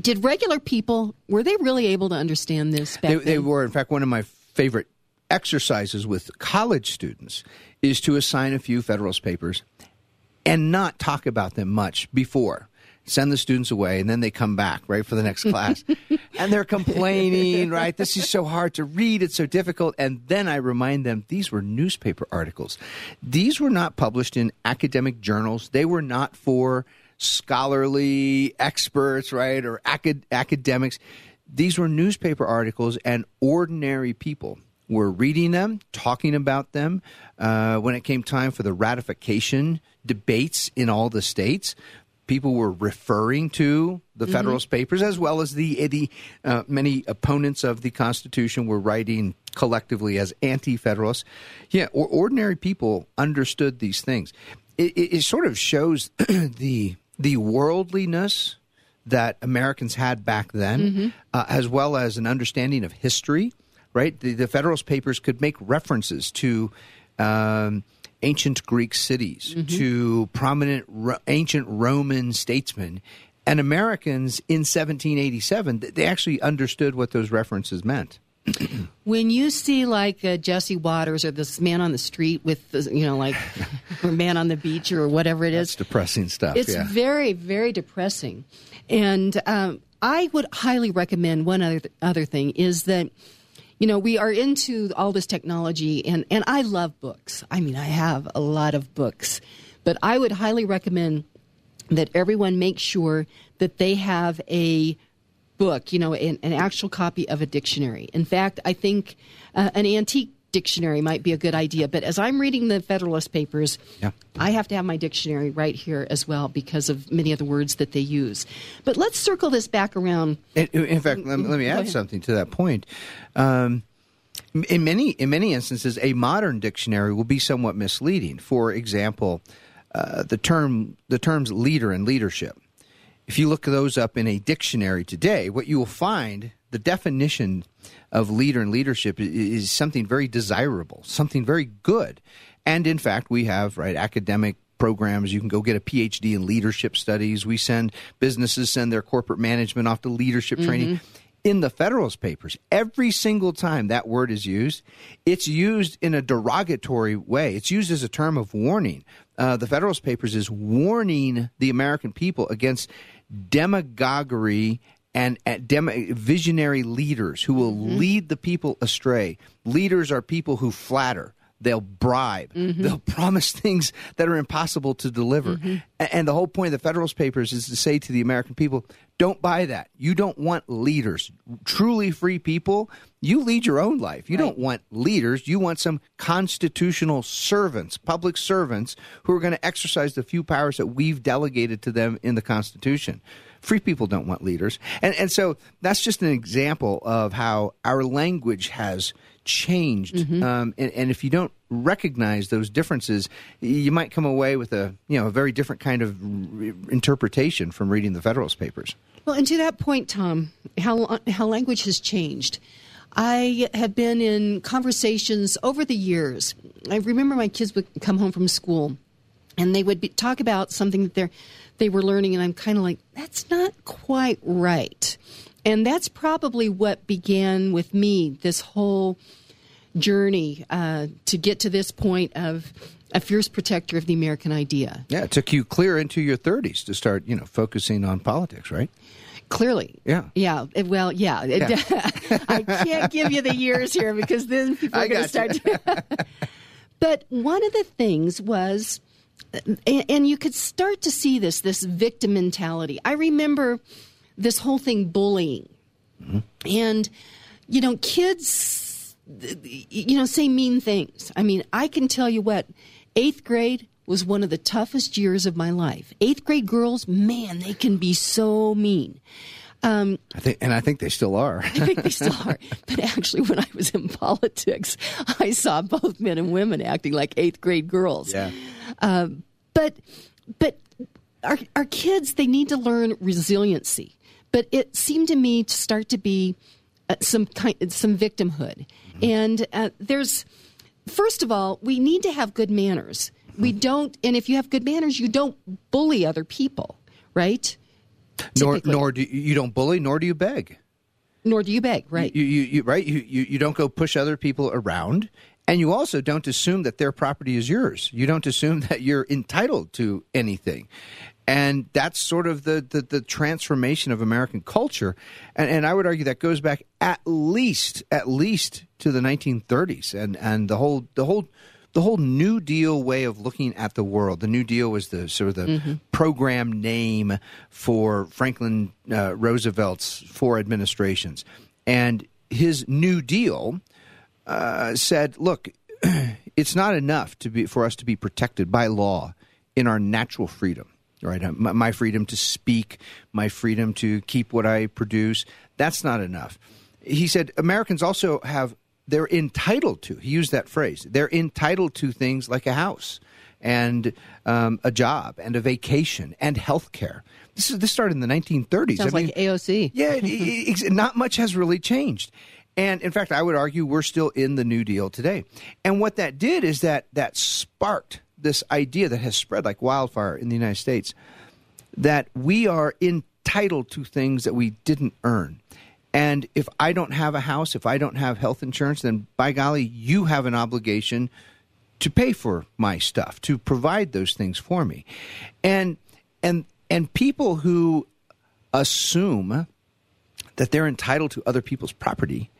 did regular people were they really able to understand this back They, then? they were, in fact, one of my favorite exercises with college students is to assign a few Federalist papers and not talk about them much before. Send the students away, and then they come back right for the next class, and they're complaining. Right, this is so hard to read; it's so difficult. And then I remind them these were newspaper articles; these were not published in academic journals. They were not for scholarly experts, right, or acad- academics. These were newspaper articles, and ordinary people were reading them, talking about them. Uh, when it came time for the ratification debates in all the states, people were referring to the Federalist Papers as well as the, the uh, many opponents of the Constitution were writing collectively as anti-Federalists. Yeah, or, ordinary people understood these things. It, it, it sort of shows the the worldliness that Americans had back then, uh, as well as an understanding of history. Right, the, the Federalist Papers could make references to. Um, ancient Greek cities, to prominent Ro- ancient Roman statesmen, and Americans in 1787, they actually understood what those references meant. When you see like uh, Jesse Watters or this man on the street with, the, you know, like or man on the beach or whatever it is, It's depressing stuff. it's yeah. very, very depressing. And um, I would highly recommend one other other thing is that you know we are into all this technology, and and I love books. I mean, I have a lot of books, but I would highly recommend that everyone make sure that they have a book, you know, an, an actual copy of a dictionary. In fact, I think uh, an antique dictionary might be a good idea. But as I'm reading the Federalist Papers, Yeah. I have to have my dictionary right here as well because of many of the words that they use. But let's circle this back around. In, in fact, let, let me add something to that point. Um, in many in many instances, a modern dictionary will be somewhat misleading. For example, uh, the term the terms leader and leadership. If you look those up in a dictionary today, what you will find the definition of leader and leadership is something very desirable, something very good. And in fact, we have right academic programs. You can go get a PhD in leadership studies. We send businesses send their corporate management off to leadership training. In the Federalist Papers, every single time that word is used, it's used in a derogatory way. It's used as a term of warning. Uh, the Federalist Papers is warning the American people against demagoguery and, and dem- visionary leaders who will mm-hmm. lead the people astray. Leaders are people who flatter. They'll bribe. Mm-hmm. They'll promise things that are impossible to deliver. Mm-hmm. A- And the whole point of the Federalist Papers is to say to the American people, don't buy that. You don't want leaders. Truly free people, you lead your own life. You don't want leaders. You want some constitutional servants, public servants, who are going to exercise the few powers that we've delegated to them in the Constitution. Free people don't want leaders. And, and so that's just an example of how our language has changed. Um, and, and if you don't recognize those differences, you might come away with a you know a very different kind of re- interpretation from reading the Federalist Papers. Well, and to that point, Tom, how how language has changed. I have been in conversations over the years I remember my kids would come home from school, and they would be, talk about something that they they were learning, and I'm kind of like, that's not quite right. And that's probably what began with me this whole journey uh, to get to this point of a fierce protector of the American idea. Yeah, it took you clear into your 30s to start, you know, focusing on politics, right? Clearly. Yeah. Yeah. Well, yeah. It- I can't give you the years here because then people are going to start. but one of the things was, and, and you could start to see this, this victim mentality. I remember this whole thing bullying. Mm-hmm. And, you know, kids, you know, say mean things. I mean, I can tell you what, eighth grade was one of the toughest years of my life. Eighth grade girls, man, they can be so mean. Um, I think, and I think they still are. I think they still are. But actually, when I was in politics, I saw both men and women acting like eighth grade girls. Yeah. Um, but but our our kids they need to learn resiliency. But it seemed to me to start to be uh, some kind some victimhood, and uh, there's first of all we need to have good manners. We don't, and if you have good manners, you don't bully other people, right? Nor, nor do you, you don't bully, nor do you beg. Nor do you beg, right? You, you, you right? You, you, you don't go push other people around, and you also don't assume that their property is yours. You don't assume that you're entitled to anything. And that's sort of the, the, the transformation of American culture. And, and I would argue that goes back at least at least to the 1930s and, and the whole the whole the whole New Deal way of looking at the world. The New Deal was the sort of the program name for Franklin uh, Roosevelt's four administrations, and his New Deal uh, said, "Look, it's not enough to be for us to be protected by law in our natural freedom." Right, Uh, my, my freedom to speak, my freedom to keep what I produce. That's not enough. He said Americans also have they're entitled to. He used that phrase. They're entitled to things like a house and um, a job and a vacation and health care. This is this started in the 1930s. Sounds I mean, like AOC. yeah, it, it, not much has really changed. And in fact, I would argue we're still in the New Deal today. And what that did is that that sparked this idea that has spread like wildfire in the United States that we are entitled to things that we didn't earn. And if I don't have a house, if I don't have health insurance, then by golly, you have an obligation to pay for my stuff, to provide those things for me. And and and people who assume that they're entitled to other people's property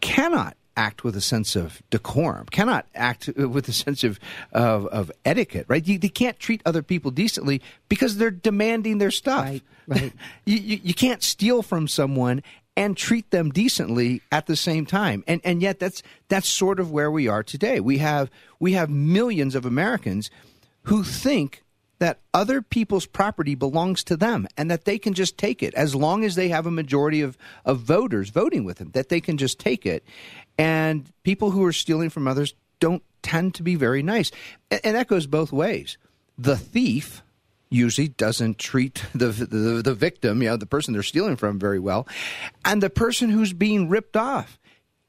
cannot act with a sense of decorum, cannot act with a sense of of, of etiquette, right? You, they can't treat other people decently because they're demanding their stuff. Right, right. you, you, you can't steal from someone and treat them decently at the same time. And and yet that's that's sort of where we are today. We have we have millions of Americans who think that other people's property belongs to them and that they can just take it as long as they have a majority of, of voters voting with them, that they can just take it. And people who are stealing from others don't tend to be very nice. And, and that goes both ways. The thief usually doesn't treat the, the the victim, you know, the person they're stealing from very well, and the person who's being ripped off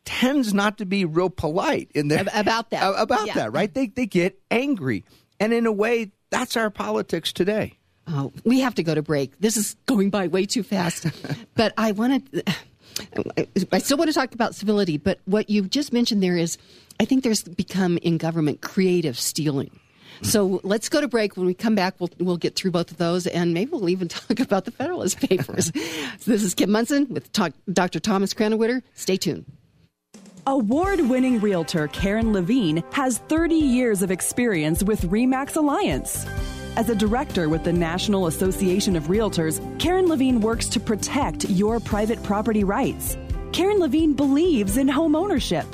tends not to be real polite in their about that. about Yeah. that, right? They they get angry, and in a way, that's our politics today. Oh, we have to go to break. This is going by way too fast. but I wanted, I still want to talk about civility. But what you just mentioned there is, I think there's become in government creative stealing. So let's go to break. When we come back, we'll we'll get through both of those, and maybe we'll even talk about the Federalist Papers. so this is Kim Monson with Ta- Dr. Thomas Krannawitter. Stay tuned. Award winning realtor Karen Levine has 30 years of experience with REMAX Alliance. As a director with the National Association of Realtors, Karen Levine works to protect your private property rights. Karen Levine believes in home ownership.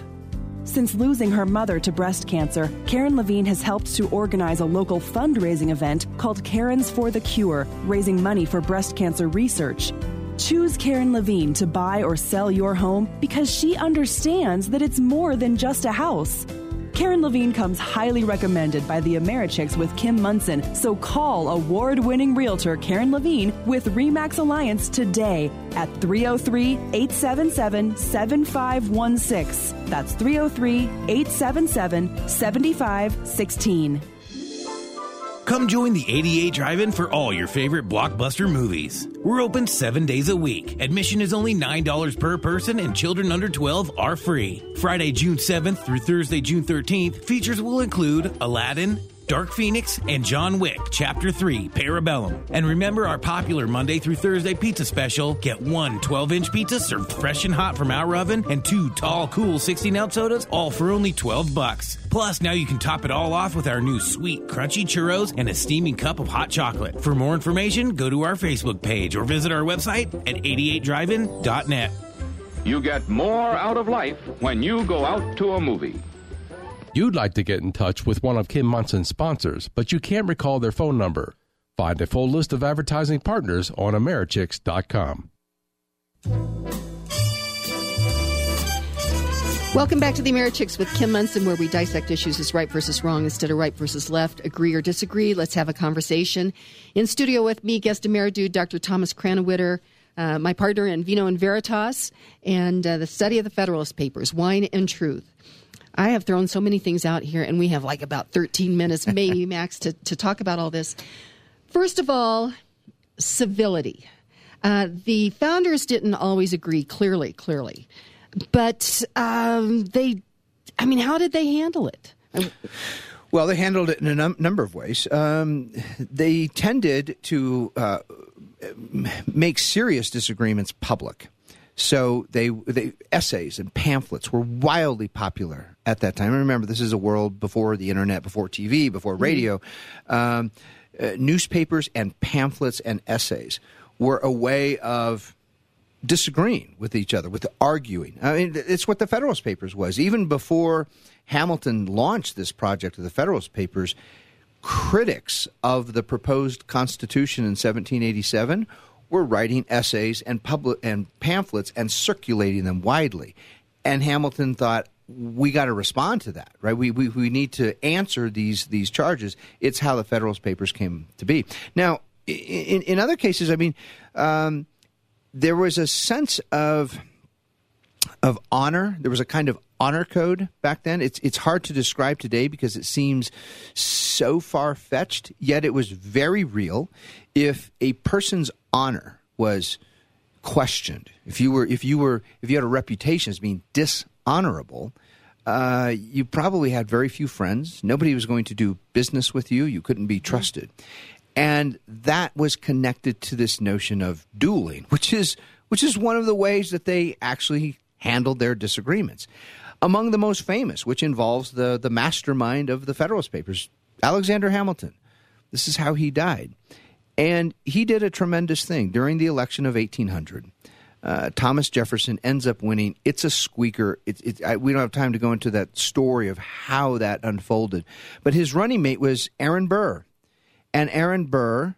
Since losing her mother to breast cancer, Karen Levine has helped to organize a local fundraising event called Karen's for the Cure, raising money for breast cancer research. Choose Karen Levine to buy or sell your home because she understands that it's more than just a house. Karen Levine comes highly recommended by the Americhicks with Kim Monson. so call award winning realtor Karen Levine with REMAX Alliance today at 303 877 7516. That's 303 877 7516. Come join the 88 Drive-In for all your favorite blockbuster movies. We're open seven days a week. Admission is only $9 per person and children under 12 are free. Friday, June 7th through Thursday, June 13th, features will include Aladdin, Dark Phoenix, and John Wick, Chapter 3, Parabellum. And remember our popular Monday through Thursday pizza special. Get one 12 inch pizza served fresh and hot from our oven, and two tall, cool 16 ounce sodas, all for only 12 bucks. Plus, now you can top it all off with our new sweet, crunchy churros and a steaming cup of hot chocolate. For more information, go to our Facebook page or visit our website at 88drivein.net. You get more out of life when you go out to a movie. You'd like to get in touch with one of Kim Monson's sponsors, but you can't recall their phone number. Find a full list of advertising partners on Americhicks.com. Welcome back to the Americhicks with Kim Monson, where we dissect issues as right versus wrong instead of right versus left, agree or disagree. Let's have a conversation. In studio with me, guest Ameridude, Dr. Thomas Krannawitter, uh, my partner in Vino and Veritas, and uh, the study of the Federalist Papers, Wine and Truth. I have thrown so many things out here, and we have like about 13 minutes, maybe max, to, to talk about all this. First of all, civility. Uh, the founders didn't always agree clearly, clearly, but um, they, I mean, how did they handle it? Well, they handled it in a num- number of ways. Um, they tended to uh, make serious disagreements public. So they, they essays and pamphlets were wildly popular at that time. And remember, this is a world before the internet, before TV, before mm-hmm. radio. Mm-hmm. Um, uh, newspapers and pamphlets and essays were a way of disagreeing with each other, with arguing. I mean, it's what the Federalist Papers was. Even before Hamilton launched this project of the Federalist Papers, critics of the proposed Constitution in 1787 were writing essays and public and pamphlets and circulating them widely. And Hamilton thought we got to respond to that, right? We, we we need to answer these these charges. It's how the Federalist Papers came to be. Now, in in other cases, I mean, um, there was a sense of of honor. There was a kind of honor code back then. It's it's hard to describe today because it seems so far fetched. Yet it was very real. If a person's honor was questioned, if you were if you were if you had a reputation as being dishonorable, uh, you probably had very few friends. Nobody was going to do business with you. You couldn't be trusted, and that was connected to this notion of dueling, which is which is one of the ways that they actually handled their disagreements. Among the most famous, which involves the, the mastermind of the Federalist Papers, Alexander Hamilton. This is how he died. And he did a tremendous thing during the election of 1800. Uh, Thomas Jefferson ends up winning. It's a squeaker. It, it, I, we don't have time to go into that story of how that unfolded. But his running mate was Aaron Burr. And Aaron Burr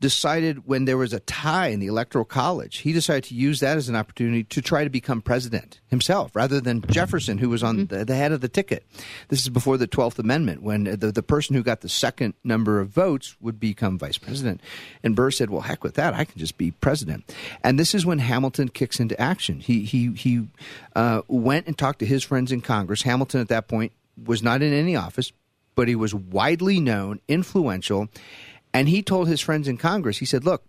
decided when there was a tie in the electoral college, he decided to use that as an opportunity to try to become president himself rather than Jefferson, who was on mm-hmm. the, the, head of the ticket. This is before the 12th Amendment, when the, the person who got the second number of votes would become vice president. And Burr said, well, heck with that. I can just be president. And this is when Hamilton kicks into action. He, he, he uh, went and talked to his friends in Congress. Hamilton, at that point, was not in any office, but he was widely known, influential and he told his friends in Congress, he said, Look,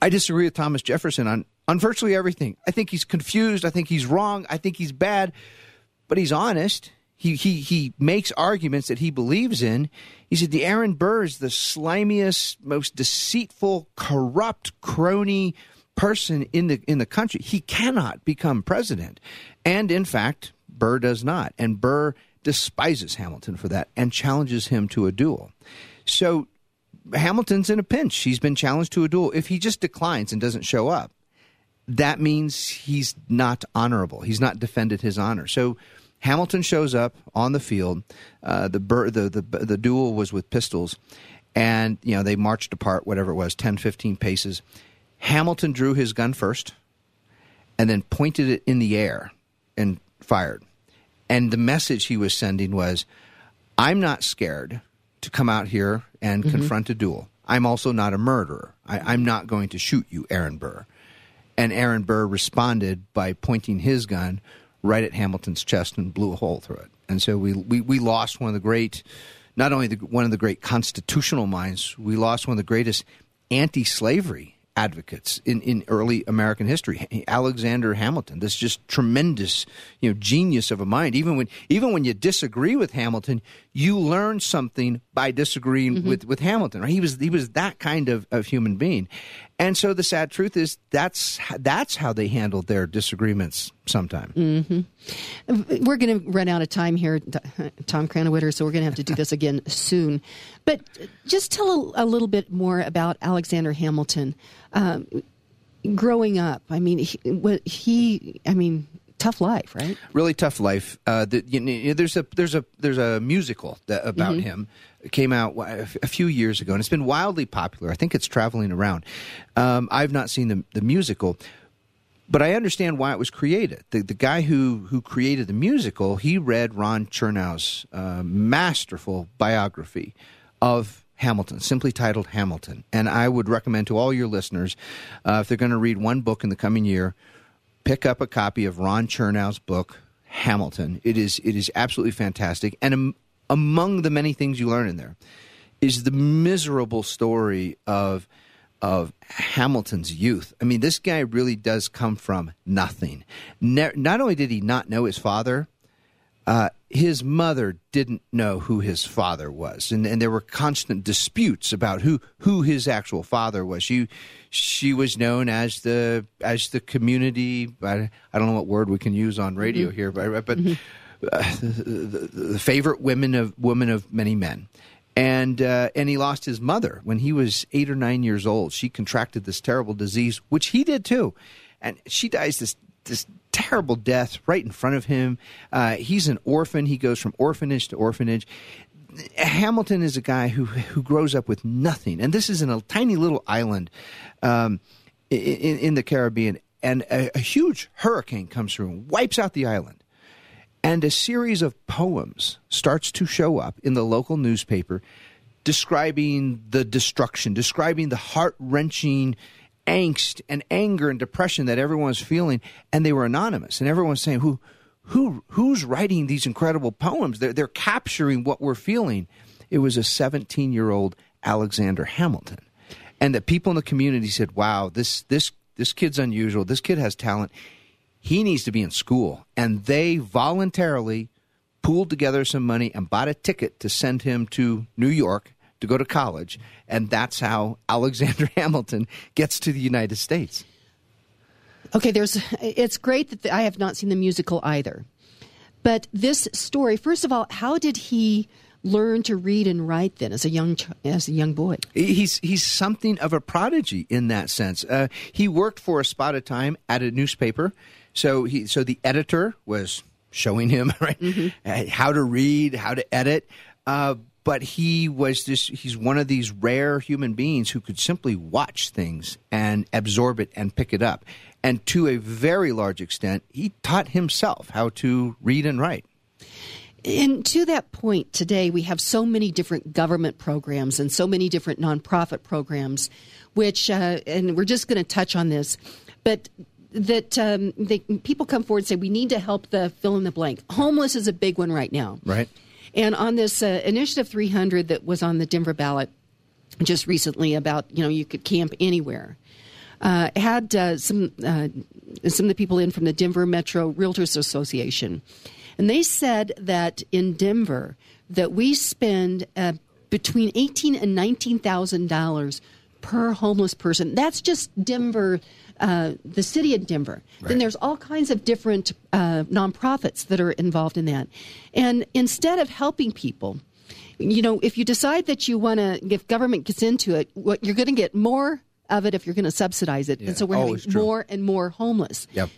I disagree with Thomas Jefferson on, on virtually everything. I think he's confused. I think he's wrong. I think he's bad, but he's honest. He, he, he makes arguments that he believes in. He said the Aaron Burr is the slimiest, most deceitful, corrupt crony person in the in the country. He cannot become president. And in fact, Burr does not. And Burr despises Hamilton for that and challenges him to a duel. So Hamilton's in a pinch. He's been challenged to a duel. If he just declines and doesn't show up, that means he's not honorable. He's not defended his honor. So Hamilton shows up on the field. Uh, the, the, the the duel was with pistols, and you know they marched apart, whatever it was, 10, 15 paces. Hamilton drew his gun first, and then pointed it in the air and fired. And the message he was sending was, I'm not scared to come out here and Mm-hmm. confront a duel. I'm also not a murderer. I, I'm not going to shoot you, Aaron Burr. And Aaron Burr responded by pointing his gun right at Hamilton's chest and blew a hole through it. And so we, we, we lost one of the great, not only the, one of the great constitutional minds, we lost one of the greatest anti slavery advocates in, in early American history, Alexander Hamilton. This just tremendous, you know, genius of a mind. Even when even when you disagree with Hamilton, you learn something by disagreeing mm-hmm. with, with Hamilton. Right? He was he was that kind of, of human being. And so the sad truth is that's that's how they handled their disagreements sometime. We're going to run out of time here, Tom Krannawitter, so we're going to have to do this again soon. But just tell a, a little bit more about Alexander Hamilton. Um, growing up, I mean, he, what he, I mean, tough life, right? really tough life. Uh, the, you know, there's a there's a there's a musical that, about him. Came out a few years ago, and it's been wildly popular. I think it's traveling around. Um, I've not seen the the musical, but I understand why it was created. The the guy who who created the musical, he read Ron Chernow's uh, masterful biography of Hamilton, simply titled Hamilton. And I would recommend to all your listeners, uh, if they're going to read one book in the coming year, pick up a copy of Ron Chernow's book Hamilton. It is it is absolutely fantastic, and am, among the many things you learn in there is the miserable story of of Hamilton's youth. I mean, this guy really does come from nothing. Ne- not only did he not know his father, uh, his mother didn't know who his father was, and, and there were constant disputes about who, who his actual father was. She she was known as the as the community. I, I don't know what word we can use on radio here, but but the, the, the favorite women of woman of many men. And uh, and he lost his mother when he was eight or nine years old. She contracted this terrible disease, which he did too, and she dies this this terrible death right in front of him. Uh, he's an orphan. He goes from orphanage to orphanage. Hamilton is a guy who who grows up with nothing, and this is in a tiny little island um, in, in the Caribbean. And a, a huge hurricane comes through and wipes out the island. And a series of poems starts to show up in the local newspaper describing the destruction, describing the heart wrenching angst and anger and depression that everyone's feeling. And they were anonymous. And everyone's saying, Who who who's writing these incredible poems? They're they're capturing what we're feeling. It was a 17 year old Alexander Hamilton. And the people in the community said, Wow, this this this kid's unusual. This kid has talent he needs to be in school. And they voluntarily pooled together some money and bought a ticket to send him to New York to go to college. And that's how Alexander Hamilton gets to the United States. Okay, there's. It's great that the, I have not seen the musical either, but this story. First of all, how did he learn to read and write then as a young as a young boy? He's he's something of a prodigy in that sense. Uh, he worked for a spot of time at a newspaper, so he so the editor was showing him right uh, how to read, how to edit. Uh, but he was this he's one of these rare human beings who could simply watch things and absorb it and pick it up. And to a very large extent, he taught himself how to read and write. And to that point, today we have so many different government programs and so many different nonprofit programs, which, uh, and we're just going to touch on this, but that um, they, people come forward and say we need to help the fill in the blank. Homeless is a big one right now. Right. And on this uh, Initiative 300 that was on the Denver ballot just recently about, you know, you could camp anywhere, uh, had uh, some, uh, some of the people in from the Denver Metro Realtors Association. And they said that in Denver that we spend uh, between eighteen and nineteen thousand dollars per homeless person. That's just Denver, uh, the city of Denver. Then there's all kinds of different uh, nonprofits that are involved in that. And instead of helping people, you know, if you decide that you want to, if government gets into it, what you're going to get more of it if you're going to subsidize it. Yeah. And so we're having true. more and more homeless. Yep.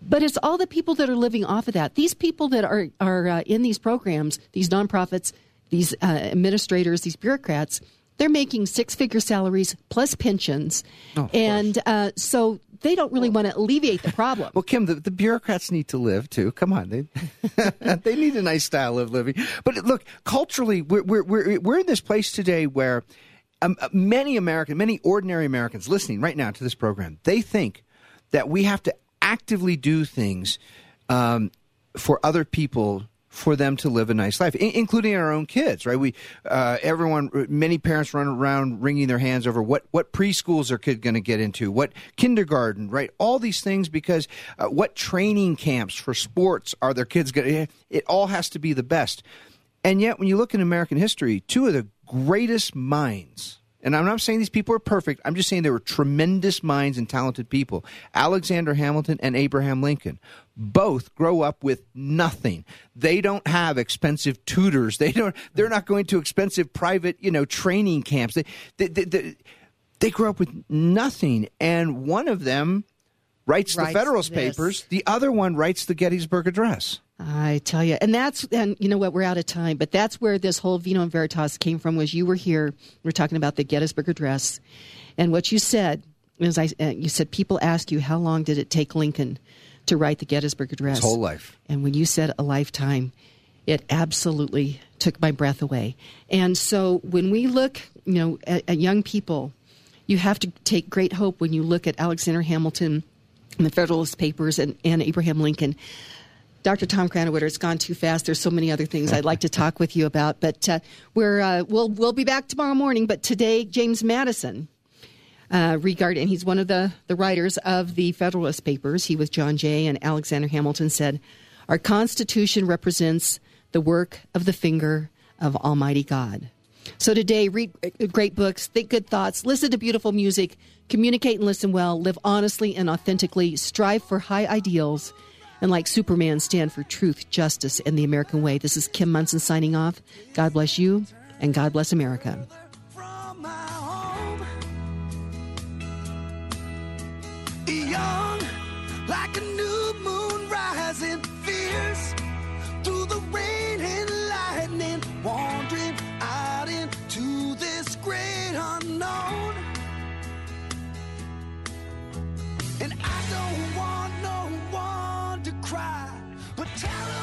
But it's all the people that are living off of that. These people that are are uh, in these programs, these nonprofits, these uh, administrators, these bureaucrats, They're making six figure salaries plus pensions. Oh, and uh, so they don't really want to alleviate the problem. Well, Kim, the, the bureaucrats need to live too. Come on, they they need a nice style of living. But look, culturally, we're we're we're, we're in this place today where um, uh, many American, many ordinary Americans listening right now to this program, they think that we have to actively do things um, for other people for them to live a nice life, including our own kids. Right? We, uh, everyone, many parents run around wringing their hands over what what preschools are kid going to get into, what kindergarten, right? All these things because uh, what training camps for sports are their kids going to? It all has to be the best. And yet, when you look in American history, two of the greatest minds, and I'm not saying these people are perfect, I'm just saying they were tremendous minds and talented people Alexander Hamilton and Abraham Lincoln. Both grow up with nothing. They don't have expensive tutors. They don't. They're not going to expensive private, you know, training camps. They, they, they, they, they grew up with nothing. And one of them writes, Writes the Federalist this. Papers. The other one writes the Gettysburg Address. I tell you, and that's and you know what, we're out of time, but that's where this whole Vino and Veritas came from. Was you were here, we are talking about the Gettysburg Address, and what you said is, I uh, you said people ask you how long did it take Lincoln to write the Gettysburg Address? His whole life. And when you said a lifetime, it absolutely took my breath away. And so when we look, you know, at, at young people, you have to take great hope when you look at Alexander Hamilton and the Federalist Papers and, and Abraham Lincoln. Dr. Tom Krannawitter, it's gone too fast. There's so many other things I'd like to talk with you about, but uh, we're uh, we'll we'll be back tomorrow morning. But today, James Madison, uh, regard, and he's one of the the writers of the Federalist Papers. He was John Jay and Alexander Hamilton said, "Our Constitution represents the work of the finger of Almighty God." So today, read uh, great books, think good thoughts, listen to beautiful music, communicate and listen well, live honestly and authentically, strive for high ideals, and like Superman, stand for truth, justice, and the American way. This is Kim Monson signing off. God bless you, and God bless America. wandering out into this great unknown. And I don't want no one to cry, but tell